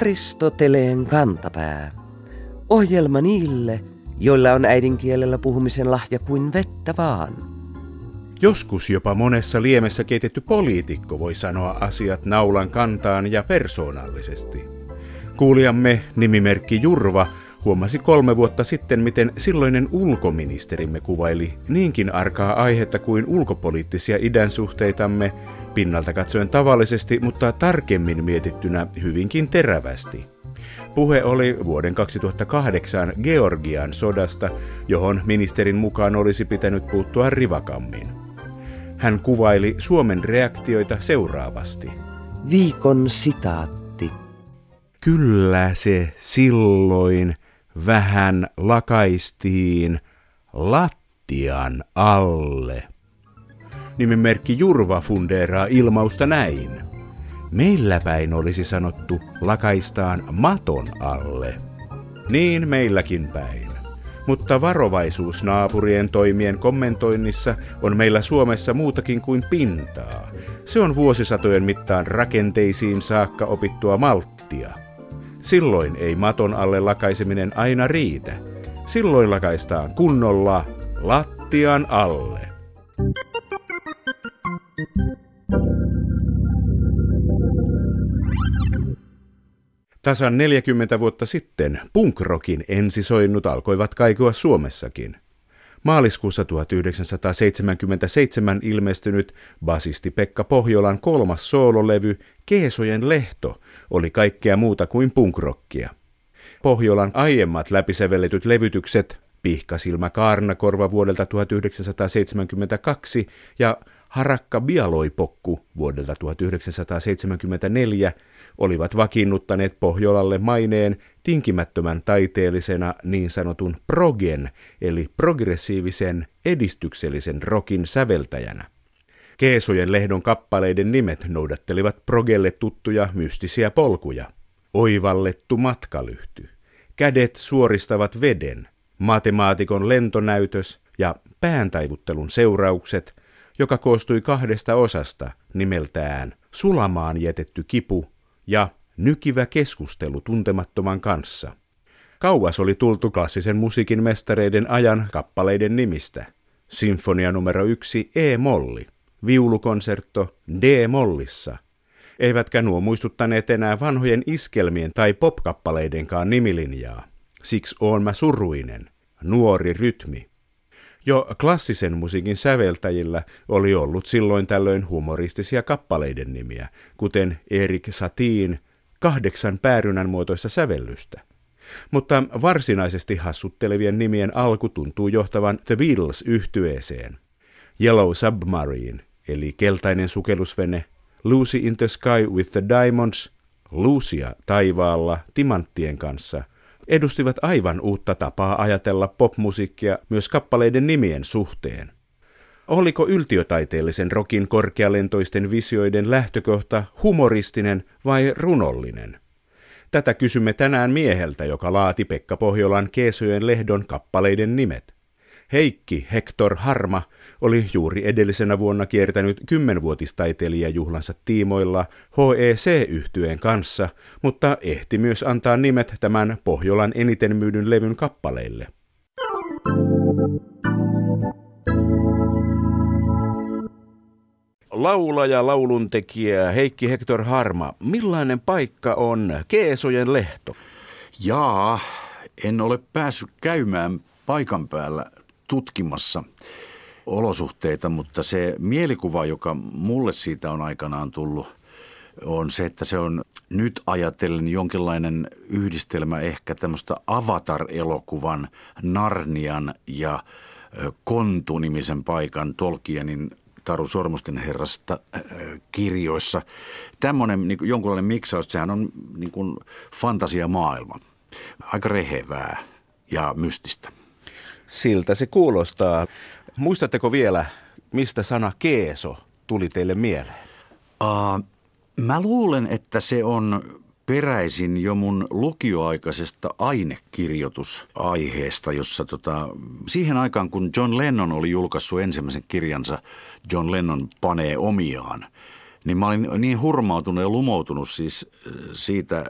Aristoteleen kantapää. Ohjelma niille, joilla on äidinkielellä puhumisen lahja kuin vettä vaan. Joskus jopa monessa liemessä keitetty poliitikko voi sanoa asiat naulan kantaan ja persoonallisesti. Kuulijamme nimimerkki Jurva huomasi kolme vuotta sitten, miten silloinen ulkoministerimme kuvaili niinkin arkaa aihetta kuin ulkopoliittisia idänsuhteitamme, pinnalta katsoen tavallisesti, mutta tarkemmin mietittynä hyvinkin terävästi. Puhe oli vuoden 2008 Georgian sodasta, johon ministerin mukaan olisi pitänyt puuttua rivakammin. Hän kuvaili Suomen reaktioita seuraavasti. Viikon sitaatti. Kyllä se silloin vähän lakaistiin lattian alle. Nimimerkki Jurva fundeeraa ilmausta näin. Meillä päin olisi sanottu lakaistaan maton alle. Niin meilläkin päin. Mutta varovaisuus naapurien toimien kommentoinnissa on meillä Suomessa muutakin kuin pintaa. Se on vuosisatojen mittaan rakenteisiin saakka opittua malttia. Silloin ei maton alle lakaiseminen aina riitä. Silloin lakaistaan kunnolla lattian alle. Tasan 40 vuotta sitten punkrockin ensisoinnut alkoivat kaikua Suomessakin. Maaliskuussa 1977 ilmestynyt basisti Pekka Pohjolan kolmas soololevy Keesojen lehto oli kaikkea muuta kuin punkrockia. Pohjolan aiemmat läpisävelletyt levytykset Pihkasilmä Kaarnakorva vuodelta 1972 ja Harakka Bialoipokku vuodelta 1974 olivat vakiinnuttaneet Pohjolalle maineen tinkimättömän taiteellisena niin sanotun progen eli progressiivisen edistyksellisen rokin säveltäjänä. Keesojen lehdon kappaleiden nimet noudattelivat progelle tuttuja mystisiä polkuja. Oivallettu matkalyhty, kädet suoristavat veden, matemaatikon lentonäytös ja pääntaivuttelun seuraukset, joka koostui kahdesta osasta nimeltään Sulamaan jätetty kipu ja Nykivä keskustelu tuntemattoman kanssa. Kauas oli tultu klassisen musiikin mestareiden ajan kappaleiden nimistä. Sinfonia numero yksi E-molli, viulukonsertto D-mollissa. Eivätkä nuo muistuttaneet enää vanhojen iskelmien tai popkappaleidenkaan nimilinjaa. Siksi oon mä suruinen. Nuori rytmi. Jo klassisen musiikin säveltäjillä oli ollut silloin tällöin humoristisia kappaleiden nimiä, kuten Erik Satin, kahdeksan päärynän muotoissa sävellystä. Mutta varsinaisesti hassuttelevien nimien alku tuntuu johtavan The Beatles yhtyeeseen. Yellow Submarine, eli keltainen sukellusvene, Lucy in the Sky with the Diamonds, Lucia taivaalla timanttien kanssa, edustivat aivan uutta tapaa ajatella popmusiikkia myös kappaleiden nimien suhteen. Oliko yltiötaiteellisen rokin korkealentoisten visioiden lähtökohta humoristinen vai runollinen? Tätä kysymme tänään mieheltä, joka laati Pekka Pohjolan Keesojen lehdon kappaleiden nimet. Heikki Hector Harma oli juuri edellisenä vuonna kiertänyt kymmenvuotistaiteilijajuhlansa tiimoilla HEC-yhtyeen kanssa, mutta ehti myös antaa nimet tämän Pohjolan eniten myydyn levyn kappaleille. Laulaja, lauluntekijä Heikki Hector Harma, millainen paikka on Keesojen lehto? Jaa, en ole päässyt käymään paikan päällä tutkimassa olosuhteita, mutta se mielikuva, joka mulle siitä on aikanaan tullut, on se, että se on nyt ajatellen jonkinlainen yhdistelmä ehkä tämmöistä Avatar-elokuvan Narnian ja Kontu-nimisen paikan Tolkienin Taru Sormusten herrasta äh, kirjoissa. Tämmöinen niin jonkunlainen miksaus, sehän on niin kuin fantasiamaailma. Aika rehevää ja mystistä. Siltä se kuulostaa. Muistatteko vielä, mistä sana keeso tuli teille mieleen? Uh, mä luulen, että se on peräisin jo mun lukioaikaisesta ainekirjoitusaiheesta, jossa tota, siihen aikaan, kun John Lennon oli julkaissut ensimmäisen kirjansa John Lennon panee omiaan, niin mä olin niin hurmautunut ja lumoutunut siis siitä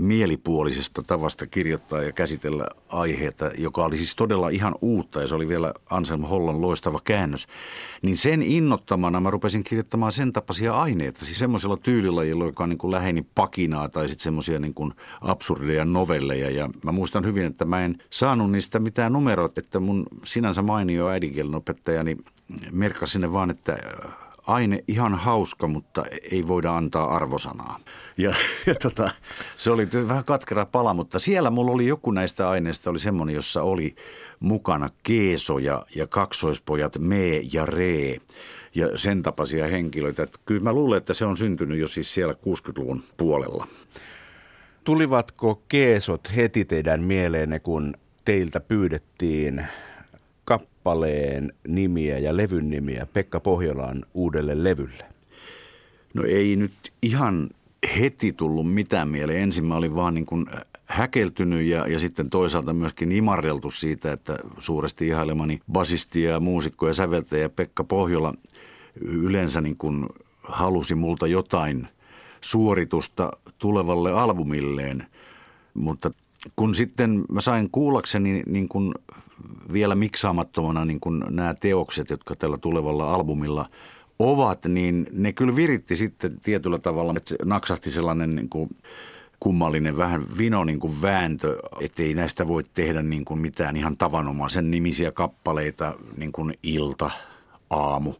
mielipuolisesta tavasta kirjoittaa ja käsitellä aiheita, joka oli siis todella ihan uutta ja se oli vielä Anselm Hollon loistava käännös, niin sen innottamana mä rupesin kirjoittamaan sen tapaisia aineita, siis semmoisella tyylilajilla, joka niin kuin läheni pakinaa tai sitten semmoisia niin kuin absurdeja novelleja. Ja mä muistan hyvin, että mä en saanut niistä mitään numeroita, että mun sinänsä mainio äidinkielen opettajani merkkasi sinne vaan, että aine ihan hauska, mutta ei voida antaa arvosanaa. Ja, ja tota, se oli vähän katkera pala, mutta siellä mulla oli joku näistä aineista, oli semmoinen, jossa oli mukana Keeso ja, ja kaksoispojat Me ja Ree ja sen tapaisia henkilöitä. Että kyllä mä luulen, että se on syntynyt jo siis siellä 60-luvun puolella. Tulivatko keesot heti teidän mieleenne, kun teiltä pyydettiin kappaleen nimiä ja levyn nimiä Pekka Pohjolaan uudelle levylle? No ei nyt ihan heti tullut mitään mieleen. Ensin mä olin vaan niin kuin häkeltynyt ja, ja sitten toisaalta myöskin imarreltu siitä, että suuresti ihailemani basisti ja muusikko ja säveltäjä Pekka Pohjola yleensä niin kuin halusi multa jotain suoritusta tulevalle albumilleen. Mutta kun sitten mä sain kuullakseni niin kuin vielä miksaamattomana niin kuin nämä teokset, jotka tällä tulevalla albumilla ovat, niin ne kyllä viritti sitten tietyllä tavalla, että naksahti sellainen niin kuin kummallinen vähän vino niin kuin vääntö, ettei näistä voi tehdä niin kuin mitään ihan tavanomaisen nimisiä kappaleita, niin kuin ilta, aamu,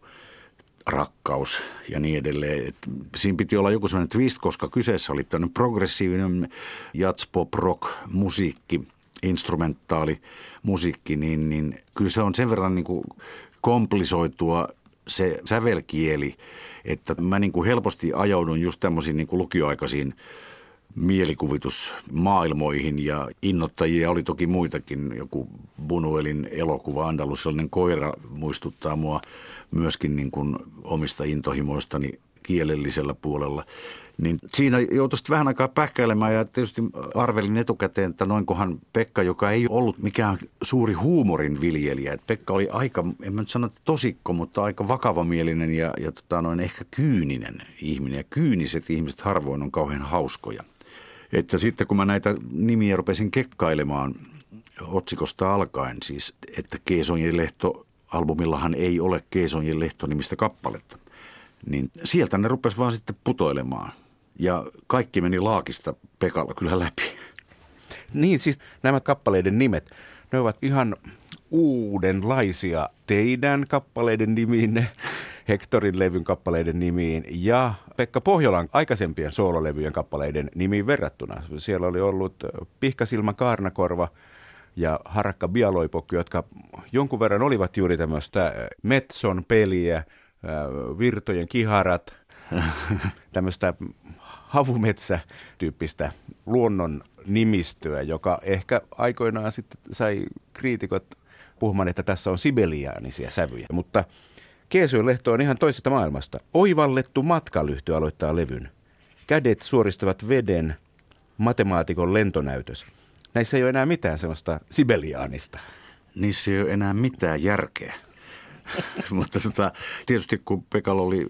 rakkaus ja niin edelleen. Et siinä piti olla joku sellainen twist, koska kyseessä oli tämmöinen progressiivinen jazz pop rock musiikki, instrumentaali musiikki, niin, niin kyllä se on sen verran niin kuin komplisoitua se sävelkieli, että mä niin kuin helposti ajaudun just tämmöisiin niin kuin lukioaikaisiin mielikuvitusmaailmoihin ja innottajia oli toki muitakin. Joku Bunuelin elokuva Andalusilainen koira muistuttaa mua myöskin niin kuin omista intohimoistani kielellisellä puolella. Niin siinä joutui vähän aikaa pähkäilemään ja tietysti arvelin etukäteen, että noinkohan Pekka, joka ei ollut mikään suuri huumorin viljelijä. Että Pekka oli aika, en mä nyt sano tosikko, mutta aika vakavamielinen ja, ja tota noin ehkä kyyninen ihminen. Ja kyyniset ihmiset harvoin on kauhean hauskoja. Että sitten kun mä näitä nimiä rupesin kekkailemaan otsikosta alkaen, siis että Keesonjen lehto albumillahan ei ole Keesonjen lehto nimistä kappaletta, niin sieltä ne rupes vaan sitten putoilemaan. Ja kaikki meni laakista Pekalla kyllä läpi. Niin, siis nämä kappaleiden nimet, ne ovat ihan uudenlaisia teidän kappaleiden nimiinne, Hektorin levyn kappaleiden nimiin ja Pekka Pohjolan aikaisempien soololevyjen kappaleiden nimiin verrattuna. Siellä oli ollut Pihkasilma Kaarnakorva ja Harakka Bialoipokki, jotka jonkun verran olivat juuri tämmöistä Metson peliä, virtojen kiharat, tämmöistä havumetsä-tyyppistä luonnon nimistöä, joka ehkä aikoinaan sitten sai kriitikot puhumaan, että tässä on sibeliaanisia sävyjä. Mutta Keesujen lehto on ihan toisesta maailmasta. Oivallettu matkalyhty aloittaa levyn. Kädet suoristavat veden, matemaatikon lentonäytös. Näissä ei ole enää mitään sellaista sibeliaanista. Niissä ei ole enää mitään järkeä. Mutta tota, tietysti kun Pekalla oli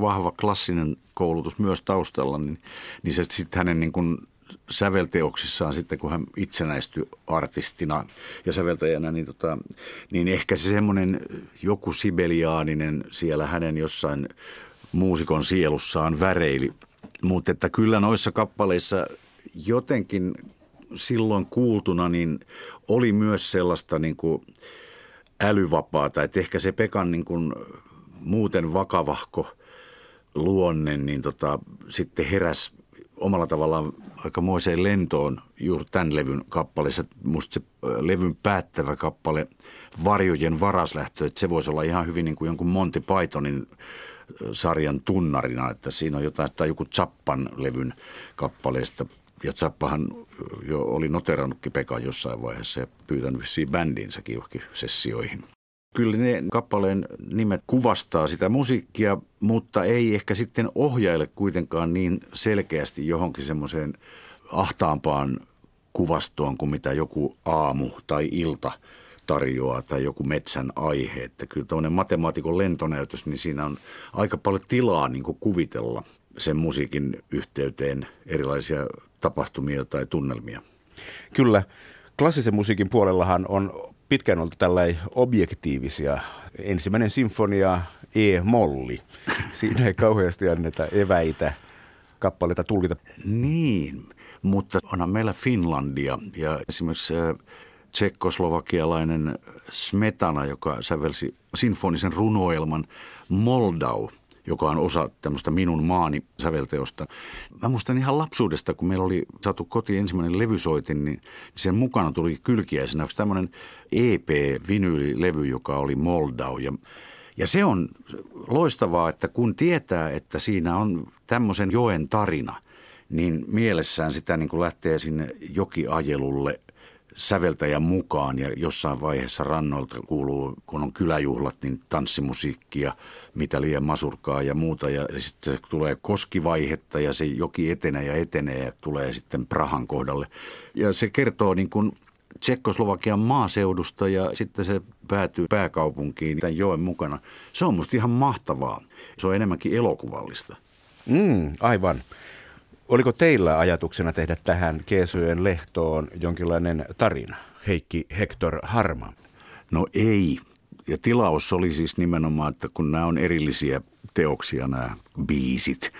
vahva klassinen koulutus myös taustalla, niin, niin se sitten hänen niin kuin sävelteoksissaan sitten, kun hän itsenäistyi artistina ja säveltäjänä, niin, tota, niin ehkä se semmoinen joku sibeliaaninen siellä hänen jossain muusikon sielussaan väreili. Mutta että kyllä noissa kappaleissa jotenkin silloin kuultuna niin oli myös sellaista niin kuin älyvapaata, että ehkä se Pekan niin kuin muuten vakavahko luonne, niin tota, sitten heräs omalla tavallaan aikamoiseen lentoon juuri tämän levyn kappaleessa. Musta se levyn päättävä kappale Varjojen varaslähtö, että se voisi olla ihan hyvin niin kuin jonkun Monty Pythonin sarjan tunnarina, että siinä on jotain, tai joku Zappan levyn kappaleesta. Ja Zappahan jo oli noterannutkin Pekka jossain vaiheessa ja pyytänyt vissiin bändiinsäkin johonkin sessioihin. Kyllä ne kappaleen nimet kuvastaa sitä musiikkia, mutta ei ehkä sitten ohjaile kuitenkaan niin selkeästi johonkin semmoiseen ahtaampaan kuvastoon kuin mitä joku aamu tai ilta tarjoaa tai joku metsän aihe. Että kyllä tämmöinen matemaatikon lentonäytös, niin siinä on aika paljon tilaa niin kuvitella sen musiikin yhteyteen erilaisia tapahtumia tai tunnelmia. Kyllä. Klassisen musiikin puolellahan on pitkään ollut tällainen objektiivisia. Ensimmäinen sinfonia E-molli. Siinä ei kauheasti anneta eväitä kappaleita tulkita. Niin, mutta onhan meillä Finlandia ja esimerkiksi äh, tsekkoslovakialainen Smetana, joka sävelsi sinfonisen runoelman Moldau – joka on osa tämmöistä minun maani sävelteosta. Mä muistan ihan lapsuudesta, kun meillä oli saatu kotiin ensimmäinen levysoitin, niin sen mukana tuli kylkiäisenä tämmöinen EP-vinyylilevy, joka oli Moldau. Ja, ja se on loistavaa, että kun tietää, että siinä on tämmöisen joen tarina, niin mielessään sitä niin kuin lähtee sinne jokiajelulle säveltäjän mukaan ja jossain vaiheessa rannoilta kuuluu, kun on kyläjuhlat, niin tanssimusiikkia, mitä liian masurkaa ja muuta. Ja sitten tulee koskivaihetta ja se joki etenee ja etenee ja tulee sitten Prahan kohdalle. Ja se kertoo niin kuin Tsekkoslovakian maaseudusta ja sitten se päätyy pääkaupunkiin tämän joen mukana. Se on musta ihan mahtavaa. Se on enemmänkin elokuvallista. Mm, aivan. Oliko teillä ajatuksena tehdä tähän Keesojen lehtoon jonkinlainen tarina? Heikki Hector Harma. No ei. Ja tilaus oli siis nimenomaan, että kun nämä on erillisiä teoksia nämä biisit,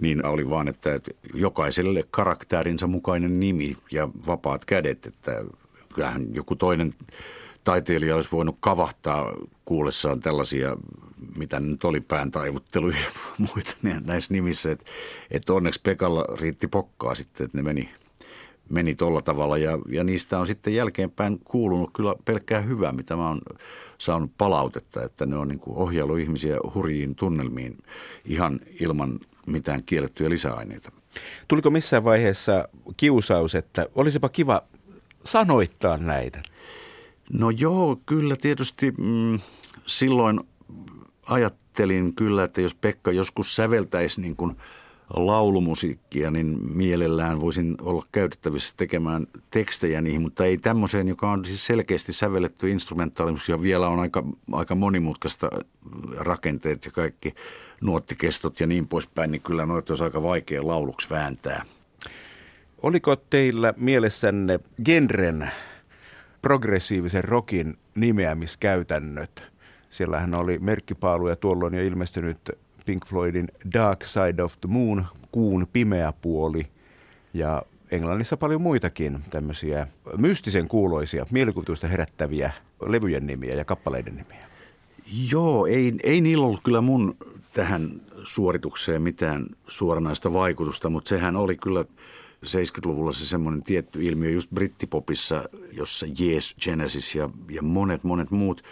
niin oli vaan, että jokaiselle karakterinsa mukainen nimi ja vapaat kädet, että kyllähän joku toinen taiteilija olisi voinut kavahtaa kuullessaan tällaisia mitä nyt oli pään taivutteluja ja muita näissä nimissä. Että et onneksi Pekalla riitti pokkaa sitten, että ne meni, meni tolla tavalla. Ja, ja niistä on sitten jälkeenpäin kuulunut kyllä pelkkää hyvää, mitä mä oon saanut palautetta, että ne on niin ohjailu ihmisiä hurjiin tunnelmiin ihan ilman mitään kiellettyjä lisäaineita. Tuliko missään vaiheessa kiusaus, että olisipa kiva sanoittaa näitä? No joo, kyllä tietysti mm, silloin ajattelin kyllä, että jos Pekka joskus säveltäisi niin kuin laulumusiikkia, niin mielellään voisin olla käytettävissä tekemään tekstejä niihin, mutta ei tämmöiseen, joka on siis selkeästi sävelletty instrumentaalimus ja vielä on aika, aika monimutkaista rakenteet ja kaikki nuottikestot ja niin poispäin, niin kyllä noita olisi aika vaikea lauluksi vääntää. Oliko teillä mielessänne genren progressiivisen rokin nimeämiskäytännöt? Siellähän oli merkkipaaluja tuolloin jo ilmestynyt Pink Floydin Dark Side of the Moon, kuun pimeä puoli. Ja Englannissa paljon muitakin tämmöisiä mystisen kuuloisia, mielikuvitusta herättäviä levyjen nimiä ja kappaleiden nimiä. Joo, ei, ei niillä ollut kyllä mun tähän suoritukseen mitään suoranaista vaikutusta, mutta sehän oli kyllä 70-luvulla se semmoinen tietty ilmiö just brittipopissa, jossa Yes, Genesis ja, ja monet monet muut –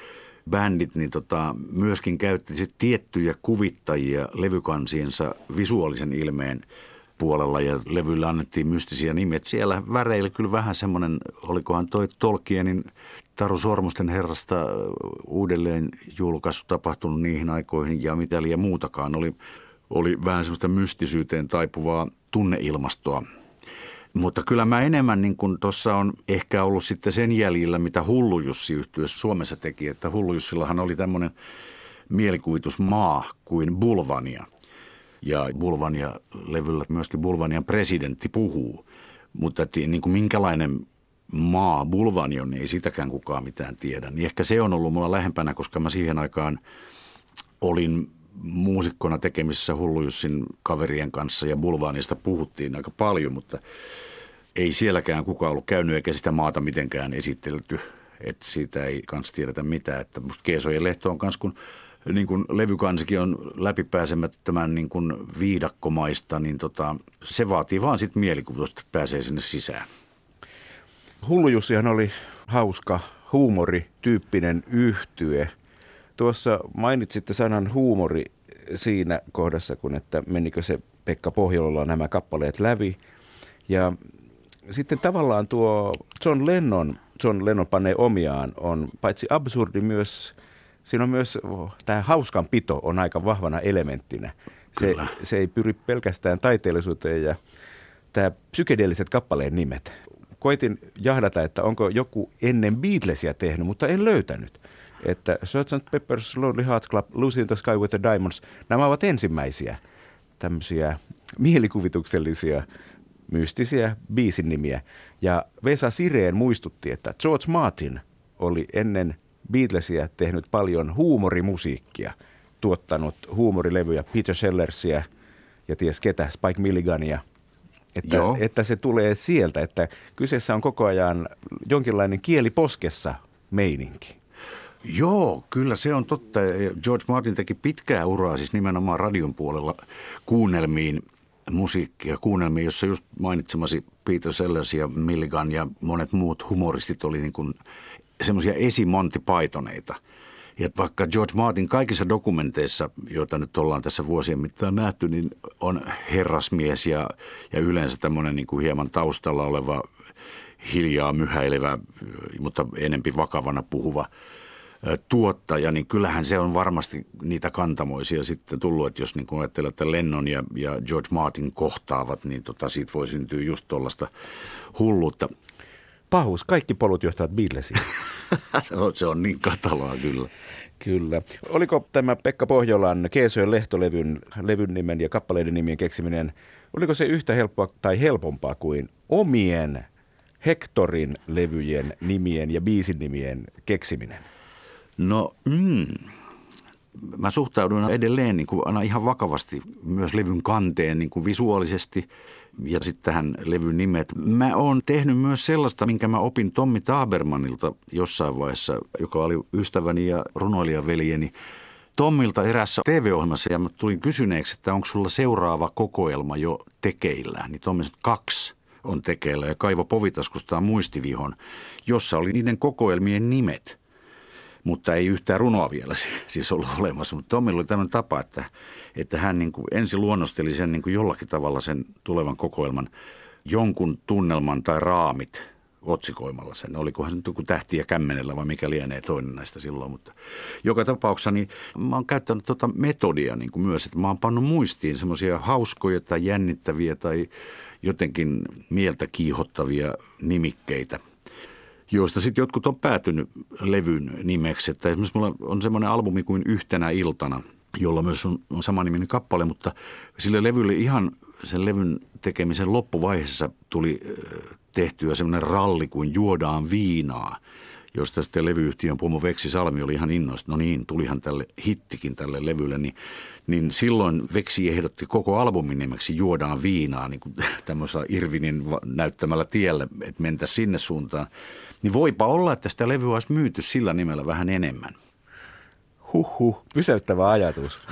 bändit niin tota, myöskin käytti sit tiettyjä kuvittajia levykansiensa visuaalisen ilmeen puolella ja levyllä annettiin mystisiä nimiä. Siellä väreillä kyllä vähän semmoinen, olikohan toi Tolkienin Taru Sormusten herrasta uudelleen julkaisu tapahtunut niihin aikoihin ja mitä liian muutakaan. Oli, oli vähän semmoista mystisyyteen taipuvaa tunneilmastoa mutta kyllä mä enemmän niin kuin tuossa on ehkä ollut sitten sen jäljillä, mitä Hullu Jussi Suomessa teki, että Hullu Jussillahan oli tämmöinen mielikuvitusmaa kuin Bulvania. Ja Bulvania-levyllä myöskin Bulvanian presidentti puhuu. Mutta että niin kuin minkälainen maa Bulvani on, niin ei sitäkään kukaan mitään tiedä. Niin ehkä se on ollut mulla lähempänä, koska mä siihen aikaan olin muusikkona tekemisissä Hullujussin kaverien kanssa ja Bulvaanista puhuttiin aika paljon, mutta ei sielläkään kukaan ollut käynyt eikä sitä maata mitenkään esitelty. Että siitä ei kans tiedetä mitään. Että musta Keesojen lehto on kans kun niin kuin levykansikin on läpipääsemättömän niin kuin viidakkomaista, niin tota, se vaatii vaan sitten mielikuvitusta, että pääsee sinne sisään. Hullujussihan oli hauska huumorityyppinen yhtye. Tuossa mainitsitte sanan huumori siinä kohdassa, kun että menikö se Pekka Pohjololla nämä kappaleet läpi. Ja sitten tavallaan tuo John Lennon, John Lennon panee omiaan, on paitsi absurdi myös, siinä on myös oh, tämä hauskan pito on aika vahvana elementtinä. Se, se ei pyri pelkästään taiteellisuuteen ja tämä psykedeelliset kappaleen nimet. Koitin jahdata, että onko joku ennen Beatlesia tehnyt, mutta en löytänyt. Että Sgt. Pepper's Lonely Hearts Club, Lucy in the Sky with the Diamonds, nämä ovat ensimmäisiä. tämmöisiä mielikuvituksellisia, mystisiä biisin nimiä. Ja Vesa Sireen muistutti, että George Martin oli ennen Beatlesia tehnyt paljon huumorimusiikkia, tuottanut huumorilevyjä Peter Sellersia ja ties ketä, Spike Milligania. Että, että se tulee sieltä, että kyseessä on koko ajan jonkinlainen kieli poskessa meininki. Joo, kyllä se on totta. George Martin teki pitkää uraa siis nimenomaan radion puolella kuunnelmiin musiikkia, kuunnelmiin, jossa just mainitsemasi Peter Sellers ja Milligan ja monet muut humoristit oli niin kuin semmoisia esimonti Pythoneita. Ja vaikka George Martin kaikissa dokumenteissa, joita nyt ollaan tässä vuosien mittaan nähty, niin on herrasmies ja, ja yleensä tämmöinen niin kuin hieman taustalla oleva hiljaa myhäilevä, mutta enempi vakavana puhuva – tuottaja, niin kyllähän se on varmasti niitä kantamoisia sitten tullut, että jos niin kuin ajattelee, että Lennon ja, ja George Martin kohtaavat, niin tota, siitä voi syntyä just tuollaista hulluutta. Pahus, kaikki polut johtavat Beatlesiin. se, on, se on niin katalaa kyllä. Kyllä. Oliko tämä Pekka Pohjolan Keesojen lehtolevyn levyn nimen ja kappaleiden nimien keksiminen, oliko se yhtä helppoa tai helpompaa kuin omien Hectorin levyjen nimien ja biisin nimien keksiminen? No, mm, mä suhtaudun edelleen niin kuin aina ihan vakavasti myös levyn kanteen niin kuin visuaalisesti ja sitten tähän levyn nimet. Mä oon tehnyt myös sellaista, minkä mä opin Tommi Tabermanilta jossain vaiheessa, joka oli ystäväni ja runoilijaveljeni. Tommilta erässä TV-ohjelmassa ja mä tulin kysyneeksi, että onko sulla seuraava kokoelma jo tekeillä. Niin Tommi sanoi, kaksi on tekeillä ja kaivo povitaskustaan muistivihon, jossa oli niiden kokoelmien nimet – mutta ei yhtään runoa vielä siis ollut olemassa. Mutta Tommilla oli tämmöinen tapa, että, että hän niin kuin ensin luonnosteli sen niin kuin jollakin tavalla sen tulevan kokoelman jonkun tunnelman tai raamit otsikoimalla sen. Olikohan se nyt joku tähtiä kämmenellä vai mikä lienee toinen näistä silloin. Mutta joka tapauksessa niin mä oon käyttänyt tuota metodia niin kuin myös, että mä oon pannut muistiin semmoisia hauskoja tai jännittäviä tai jotenkin mieltä kiihottavia nimikkeitä – joista sitten jotkut on päätynyt levyn nimeksi. Että esimerkiksi mulla on semmoinen albumi kuin Yhtenä iltana, jolla myös on, on samaniminen kappale, mutta sille levylle ihan sen levyn tekemisen loppuvaiheessa tuli tehtyä semmoinen ralli kuin Juodaan viinaa, josta sitten levyyhtiön pomo Veksi Salmi oli ihan innoista. No niin, tulihan tälle hittikin tälle levylle, niin, niin silloin Veksi ehdotti koko albumin nimeksi Juodaan viinaa, niin kuin tämmöisellä Irvinin näyttämällä tiellä, että mentä sinne suuntaan. Niin voipa olla, että sitä levyä olisi myyty sillä nimellä vähän enemmän. Huhhuh, pysäyttävä ajatus.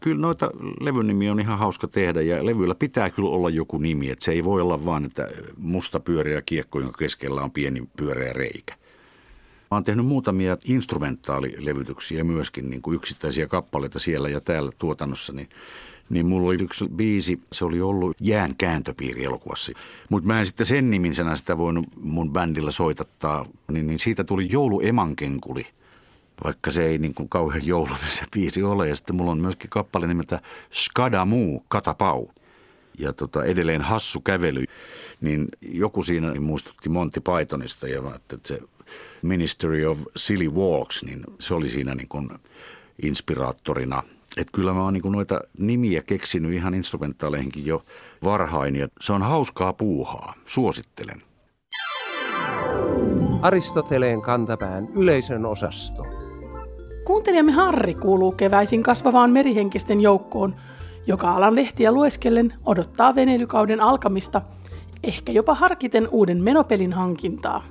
kyllä noita levynimiä on ihan hauska tehdä ja levyillä pitää kyllä olla joku nimi. Että se ei voi olla vaan, että musta pyöreä kiekko, jonka keskellä on pieni pyöreä reikä. Mä oon tehnyt muutamia instrumentaalilevytyksiä myöskin, niin kuin yksittäisiä kappaleita siellä ja täällä tuotannossa, niin niin mulla oli yksi biisi, se oli ollut Jään kääntöpiiri elokuvassa. Mutta mä en sitten sen nimisenä sitä voinut mun bändillä soitattaa, niin, niin siitä tuli Joulu Emankenkuli – vaikka se ei niin kuin kauhean joulunen se biisi ole. Ja sitten mulla on myöskin kappale nimeltä Skadamu Katapau. Ja tota, edelleen Hassu kävely, niin joku siinä muistutti Monty Pythonista ja että se Ministry of Silly Walks, niin se oli siinä niin kuin inspiraattorina. Että kyllä mä oon niin noita nimiä keksinyt ihan instrumentaaleihinkin jo varhain ja se on hauskaa puuhaa. Suosittelen. Aristoteleen kantapään yleisön osasto. Kuuntelijamme Harri kuuluu keväisin kasvavaan merihenkisten joukkoon, joka alan lehtiä lueskellen odottaa veneilykauden alkamista, ehkä jopa harkiten uuden menopelin hankintaa.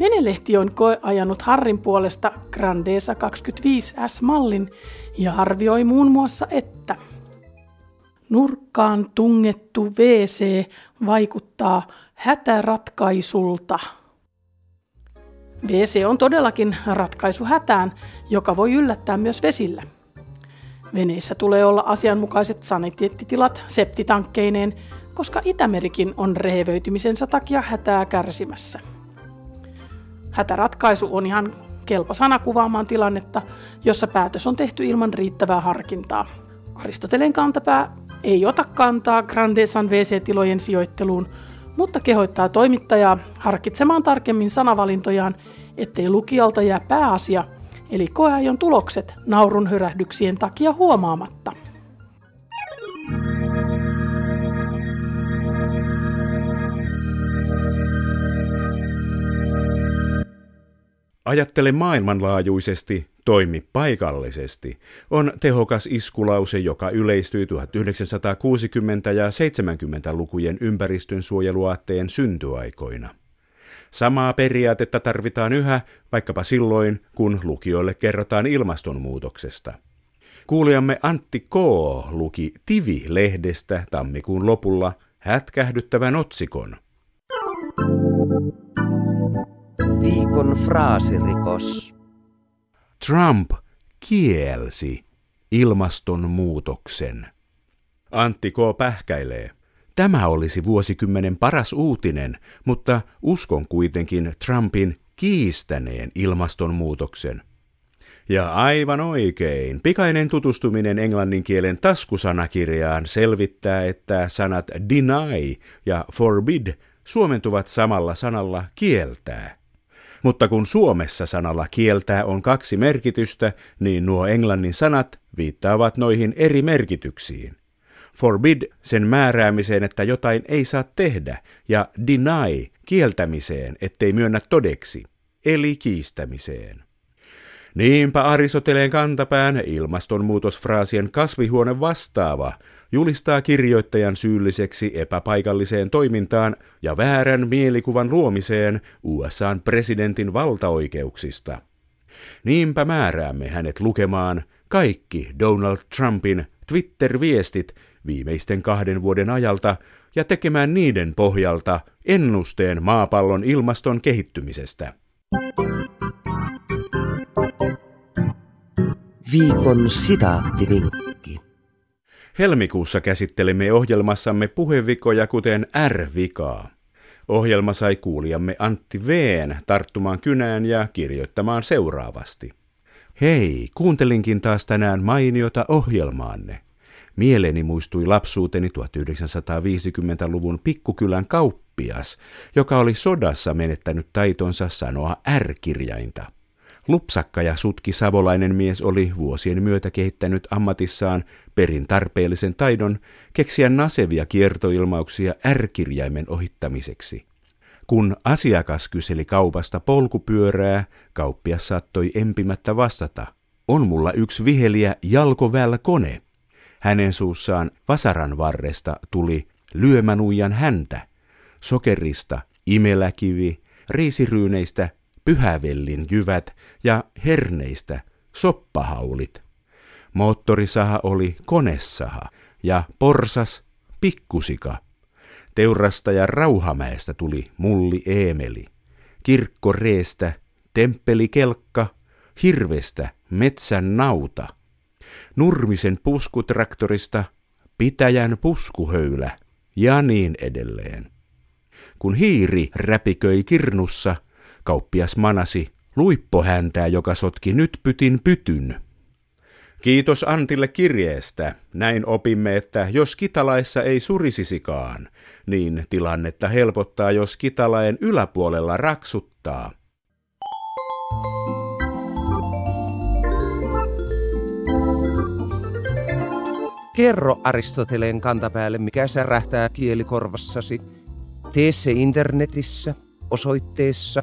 Venelehti on koeajanut Harrin puolesta Grandesa 25S-mallin ja arvioi muun muassa, että nurkkaan tungettu WC vaikuttaa hätäratkaisulta – WC on todellakin ratkaisu hätään, joka voi yllättää myös vesillä. Veneissä tulee olla asianmukaiset saniteettitilat septitankkeineen, koska Itämerikin on rehevöitymisensä takia hätää kärsimässä. Hätäratkaisu on ihan kelpo sana kuvaamaan tilannetta, jossa päätös on tehty ilman riittävää harkintaa. Aristoteleen kantapää ei ota kantaa Grandesan WC-tilojen sijoitteluun, mutta kehottaa toimittajaa harkitsemaan tarkemmin sanavalintojaan, ettei lukijalta jää pääasia, eli koeajon tulokset naurun hyrähdyksien takia huomaamatta. Ajattele maailmanlaajuisesti, toimi paikallisesti, on tehokas iskulause, joka yleistyi 1960- ja 70-lukujen ympäristönsuojeluaatteen syntyaikoina. Samaa periaatetta tarvitaan yhä vaikkapa silloin, kun lukijoille kerrotaan ilmastonmuutoksesta. Kuulijamme Antti K. luki Tivi-lehdestä tammikuun lopulla hätkähdyttävän otsikon. Viikon fraasirikos. Trump kielsi ilmastonmuutoksen. Antti K. pähkäilee. Tämä olisi vuosikymmenen paras uutinen, mutta uskon kuitenkin Trumpin kiistäneen ilmastonmuutoksen. Ja aivan oikein, pikainen tutustuminen englannin kielen taskusanakirjaan selvittää, että sanat deny ja forbid suomentuvat samalla sanalla kieltää. Mutta kun Suomessa sanalla kieltää on kaksi merkitystä, niin nuo englannin sanat viittaavat noihin eri merkityksiin. Forbid sen määräämiseen, että jotain ei saa tehdä, ja deny kieltämiseen, ettei myönnä todeksi, eli kiistämiseen. Niinpä Aristoteleen kantapään ilmastonmuutosfraasien kasvihuone vastaava julistaa kirjoittajan syylliseksi epäpaikalliseen toimintaan ja väärän mielikuvan luomiseen USAn presidentin valtaoikeuksista. Niinpä määräämme hänet lukemaan kaikki Donald Trumpin Twitter-viestit viimeisten kahden vuoden ajalta ja tekemään niiden pohjalta ennusteen maapallon ilmaston kehittymisestä. Viikon sitaattivinkki. Helmikuussa käsittelimme ohjelmassamme puhevikoja kuten R-vikaa. Ohjelma sai kuulijamme Antti Veen tarttumaan kynään ja kirjoittamaan seuraavasti. Hei, kuuntelinkin taas tänään mainiota ohjelmaanne. Mieleni muistui lapsuuteni 1950-luvun pikkukylän kauppias, joka oli sodassa menettänyt taitonsa sanoa R-kirjainta. Lupsakka ja sutki savolainen mies oli vuosien myötä kehittänyt ammatissaan perin tarpeellisen taidon keksiä nasevia kiertoilmauksia R-kirjaimen ohittamiseksi. Kun asiakas kyseli kaupasta polkupyörää, kauppias saattoi empimättä vastata, on mulla yksi viheliä jalkovälkone. Hänen suussaan vasaran varresta tuli lyömänuijan häntä, sokerista imeläkivi, riisiryyneistä pyhävellin jyvät ja herneistä soppahaulit. Moottorisaha oli konesaha ja porsas pikkusika. Teurastaja Rauhamäestä tuli mulli Eemeli. Kirkkoreestä temppelikelkka, hirvestä metsän nauta. Nurmisen puskutraktorista pitäjän puskuhöylä ja niin edelleen. Kun hiiri räpiköi kirnussa, kauppias manasi luippohäntää, joka sotki nyt pytin pytyn. Kiitos Antille kirjeestä. Näin opimme, että jos kitalaissa ei surisisikaan, niin tilannetta helpottaa, jos kitalaen yläpuolella raksuttaa. Kerro Aristoteleen kantapäälle, mikä särähtää kielikorvassasi. Tee se internetissä osoitteessa